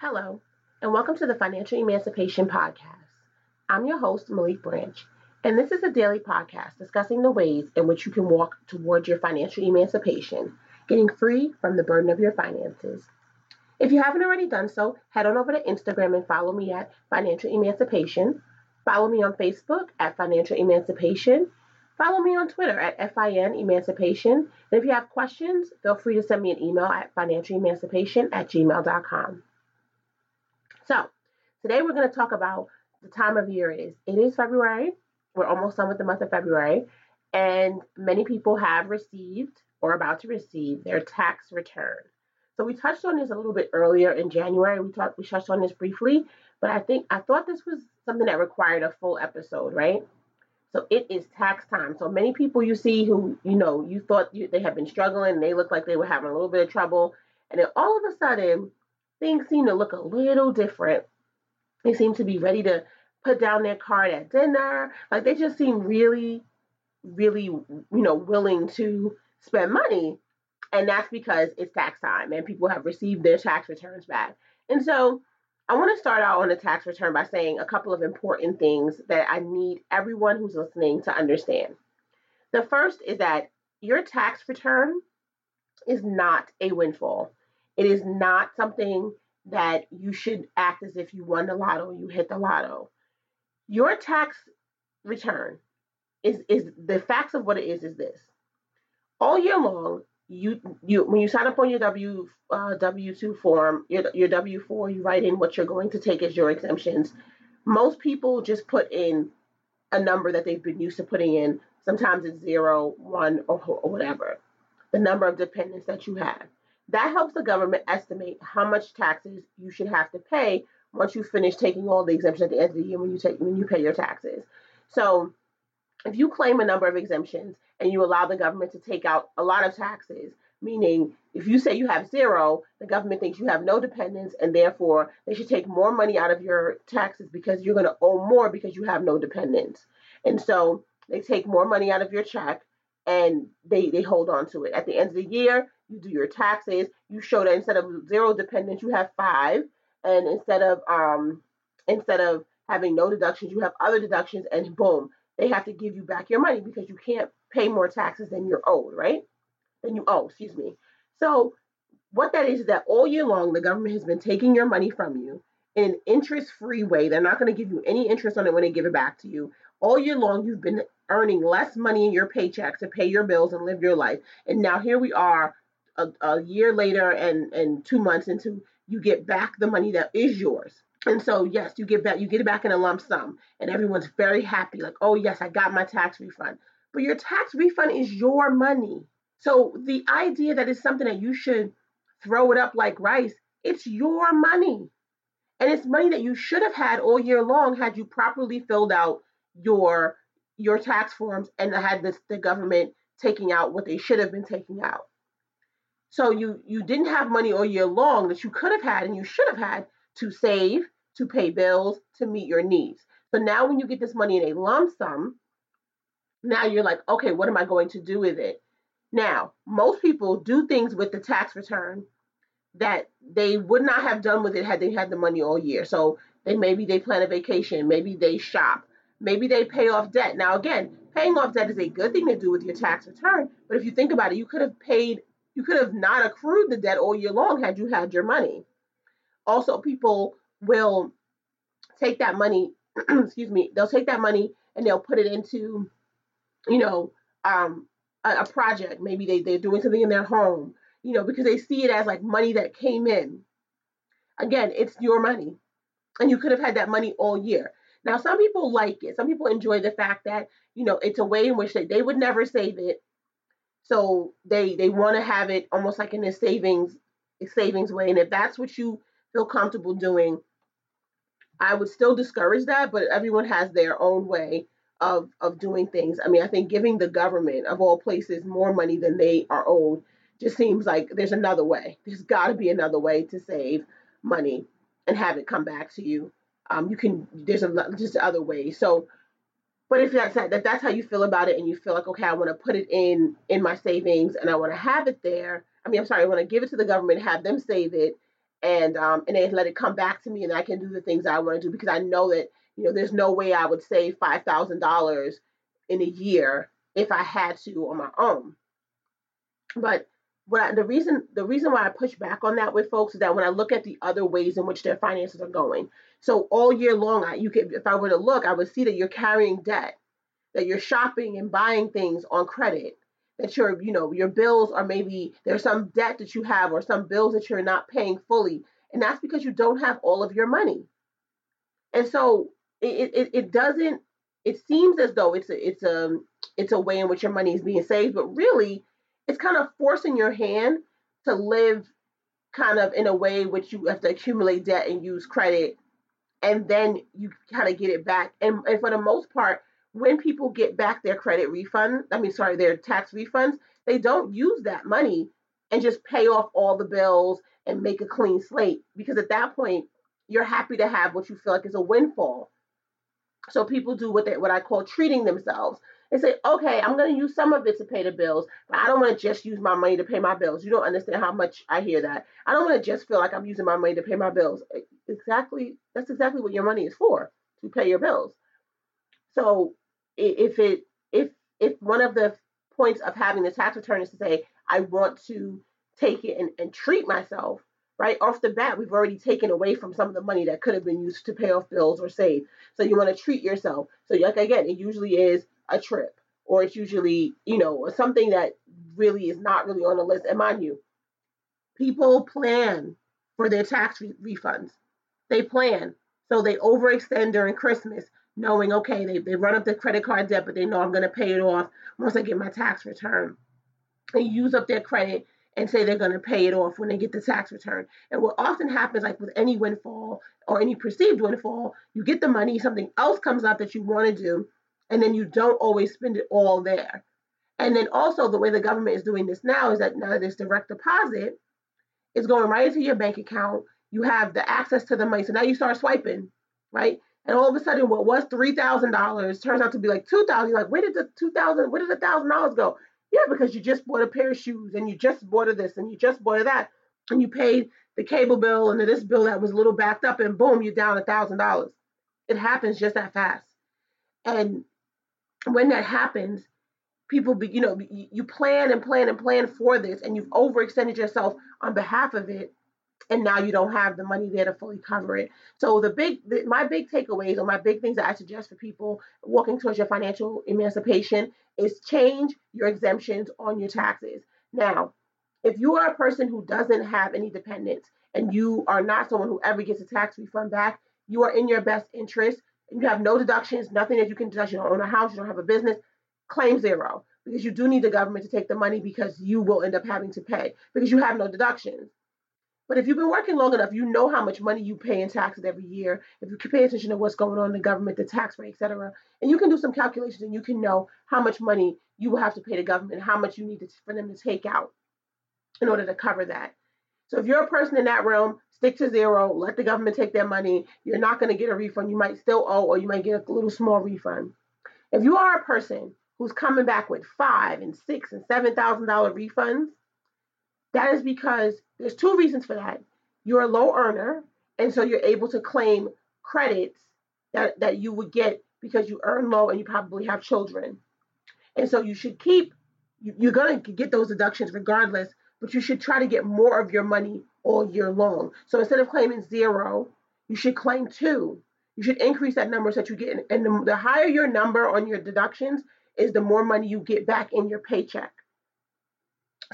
Hello, and welcome to the Financial Emancipation Podcast. I'm your host, Malik Branch, and this is a daily podcast discussing the ways in which you can walk towards your financial emancipation, getting free from the burden of your finances. If you haven't already done so, head on over to Instagram and follow me at Financial Emancipation. Follow me on Facebook at Financial Emancipation. Follow me on Twitter at FIN Emancipation. And if you have questions, feel free to send me an email at financialemancipation at gmail.com. So, today we're going to talk about the time of year it is. It is February. We're almost done with the month of February. And many people have received or about to receive their tax return. So we touched on this a little bit earlier in January. We talked we touched on this briefly, but I think I thought this was something that required a full episode, right? So it is tax time. So many people you see who you know you thought you, they had been struggling, they look like they were having a little bit of trouble, and then all of a sudden things seem to look a little different. They seem to be ready to put down their card at dinner. Like they just seem really, really, you know, willing to spend money. And that's because it's tax time and people have received their tax returns back. And so I want to start out on the tax return by saying a couple of important things that I need everyone who's listening to understand. The first is that your tax return is not a windfall. It is not something that you should act as if you won the lotto, you hit the lotto. Your tax return is is the facts of what it is is this. All year long, you you when you sign up on your W uh, W two form, your your W four, you write in what you're going to take as your exemptions. Most people just put in a number that they've been used to putting in. Sometimes it's zero, one, or, or whatever. The number of dependents that you have. That helps the government estimate how much taxes you should have to pay once you finish taking all the exemptions at the end of the year when you take when you pay your taxes. So if you claim a number of exemptions and you allow the government to take out a lot of taxes, meaning if you say you have zero, the government thinks you have no dependents and therefore they should take more money out of your taxes because you're going to owe more because you have no dependents. And so they take more money out of your check and they, they hold on to it. At the end of the year, you do your taxes, you show that instead of zero dependents, you have five. And instead of um instead of having no deductions, you have other deductions, and boom, they have to give you back your money because you can't pay more taxes than you're owed, right? Than you owe, excuse me. So what that is is that all year long the government has been taking your money from you in an interest-free way. They're not going to give you any interest on it when they give it back to you. All year long you've been earning less money in your paycheck to pay your bills and live your life. And now here we are a, a year later and and 2 months into you get back the money that is yours. And so, yes, you get back, you get it back in a lump sum, and everyone's very happy, like, oh yes, I got my tax refund. But your tax refund is your money. So the idea that it's something that you should throw it up like rice, it's your money. And it's money that you should have had all year long had you properly filled out your your tax forms and had this, the government taking out what they should have been taking out. So you you didn't have money all year long that you could have had and you should have had to save, to pay bills, to meet your needs. So now when you get this money in a lump sum, now you're like, okay, what am I going to do with it? Now, most people do things with the tax return that they would not have done with it had they had the money all year. So they maybe they plan a vacation, maybe they shop, maybe they pay off debt. Now again, paying off debt is a good thing to do with your tax return, but if you think about it, you could have paid you could have not accrued the debt all year long had you had your money. Also, people will take that money, excuse me, they'll take that money and they'll put it into, you know, um, a, a project. Maybe they, they're doing something in their home, you know, because they see it as like money that came in. Again, it's your money. And you could have had that money all year. Now, some people like it. Some people enjoy the fact that, you know, it's a way in which they, they would never save it. So they they want to have it almost like in a savings savings way. And if that's what you feel comfortable doing, I would still discourage that, but everyone has their own way of of doing things. I mean, I think giving the government of all places more money than they are owed just seems like there's another way. There's got to be another way to save money and have it come back to you. Um, you can there's a lot, just other ways. So but if that's if that's how you feel about it and you feel like, okay, I want to put it in in my savings and I want to have it there. I mean, I'm sorry, I want to give it to the government, have them save it, and um, and then let it come back to me, and I can do the things I want to do because I know that you know there's no way I would save five thousand dollars in a year if I had to on my own. But what I, the reason the reason why I push back on that with folks is that when I look at the other ways in which their finances are going, so all year long, I, you could if I were to look, I would see that you're carrying debt, that you're shopping and buying things on credit, that your you know your bills are maybe there's some debt that you have or some bills that you're not paying fully, and that's because you don't have all of your money. And so it it, it doesn't. It seems as though it's a it's a it's a way in which your money is being saved, but really it's kind of forcing your hand to live kind of in a way which you have to accumulate debt and use credit and then you kind of get it back and, and for the most part when people get back their credit refund i mean sorry their tax refunds they don't use that money and just pay off all the bills and make a clean slate because at that point you're happy to have what you feel like is a windfall so people do what they, what I call treating themselves. They say, okay, I'm going to use some of it to pay the bills, but I don't want to just use my money to pay my bills. You don't understand how much I hear that. I don't want to just feel like I'm using my money to pay my bills. Exactly, that's exactly what your money is for, to pay your bills. So if it if if one of the points of having the tax return is to say, I want to take it and, and treat myself, right off the bat, we've already taken away from some of the money that could have been used to pay off bills or save. So you want to treat yourself. So like again, it usually is a trip or it's usually, you know, something that really is not really on the list. And mind you, people plan for their tax re- refunds. They plan. So they overextend during Christmas, knowing, okay, they, they run up the credit card debt, but they know I'm going to pay it off once I get my tax return. They use up their credit and say they're going to pay it off when they get the tax return. And what often happens, like with any windfall or any perceived windfall, you get the money, something else comes up that you want to do, and then you don't always spend it all there. And then also, the way the government is doing this now is that now this direct deposit is going right into your bank account. You have the access to the money. So now you start swiping, right? And all of a sudden, what was three thousand dollars turns out to be like two thousand. You're like, where did the two thousand? Where did the thousand dollars go? Yeah, because you just bought a pair of shoes and you just bought this and you just bought that and you paid the cable bill and this bill that was a little backed up and boom, you're down a thousand dollars. It happens just that fast. And when that happens, people be, you know, you plan and plan and plan for this and you've overextended yourself on behalf of it and now you don't have the money there to fully cover it. So the big, the, my big takeaways or my big things that I suggest for people walking towards your financial emancipation is change your exemptions on your taxes. Now, if you are a person who doesn't have any dependents and you are not someone who ever gets a tax refund back, you are in your best interest. You have no deductions, nothing that you can deduct. You don't own a house, you don't have a business. Claim zero because you do need the government to take the money because you will end up having to pay because you have no deductions. But if you've been working long enough, you know how much money you pay in taxes every year. If you pay attention to what's going on in the government, the tax rate, et cetera, and you can do some calculations and you can know how much money you will have to pay the government, how much you need to, for them to take out in order to cover that. So if you're a person in that realm, stick to zero, let the government take their money. You're not going to get a refund. You might still owe, or you might get a little small refund. If you are a person who's coming back with five and six and seven thousand dollar refunds, that is because there's two reasons for that. You're a low earner, and so you're able to claim credits that, that you would get because you earn low and you probably have children. And so you should keep, you're going to get those deductions regardless, but you should try to get more of your money all year long. So instead of claiming zero, you should claim two. You should increase that number so that you get, and the, the higher your number on your deductions is the more money you get back in your paycheck.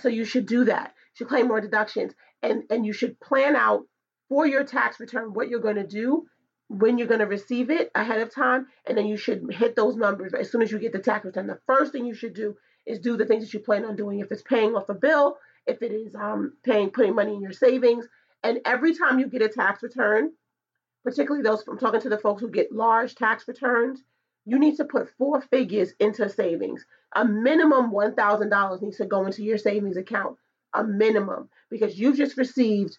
So you should do that You should claim more deductions. And, and you should plan out for your tax return what you're going to do, when you're going to receive it ahead of time, and then you should hit those numbers as soon as you get the tax return. The first thing you should do is do the things that you plan on doing. If it's paying off a bill, if it is um, paying, putting money in your savings, and every time you get a tax return, particularly those from talking to the folks who get large tax returns, you need to put four figures into savings. A minimum $1,000 needs to go into your savings account a minimum because you've just received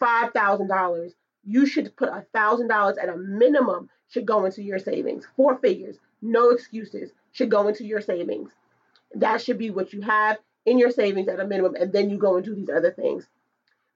$5,000. You should put $1,000 at a minimum should go into your savings. Four figures, no excuses, should go into your savings. That should be what you have in your savings at a minimum, and then you go and do these other things.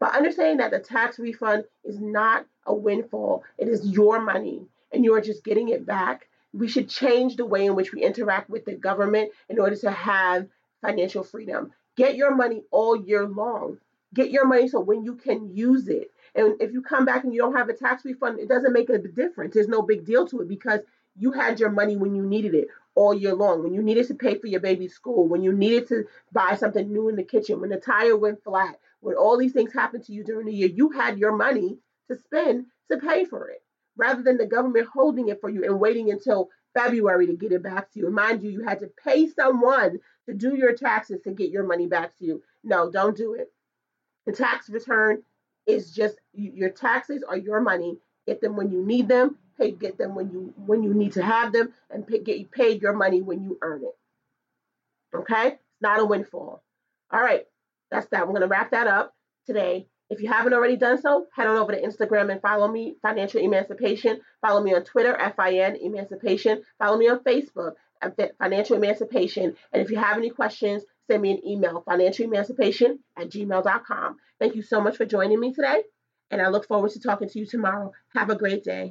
But understanding that the tax refund is not a windfall, it is your money and you are just getting it back. We should change the way in which we interact with the government in order to have financial freedom. Get your money all year long. Get your money so when you can use it. And if you come back and you don't have a tax refund, it doesn't make a difference. There's no big deal to it because you had your money when you needed it all year long. When you needed to pay for your baby's school, when you needed to buy something new in the kitchen, when the tire went flat, when all these things happened to you during the year, you had your money to spend to pay for it rather than the government holding it for you and waiting until February to get it back to you. And mind you, you had to pay someone to do your taxes to get your money back to you. No, don't do it. The tax return is just your taxes are your money. Get them when you need them. Get them when you when you need to have them, and pay, get paid your money when you earn it. Okay, it's not a windfall. All right, that's that. Going to wrap that up today. If you haven't already done so, head on over to Instagram and follow me, Financial Emancipation. Follow me on Twitter, FIN Emancipation. Follow me on Facebook, Financial Emancipation. And if you have any questions, send me an email, Financial Emancipation at gmail.com. Thank you so much for joining me today, and I look forward to talking to you tomorrow. Have a great day.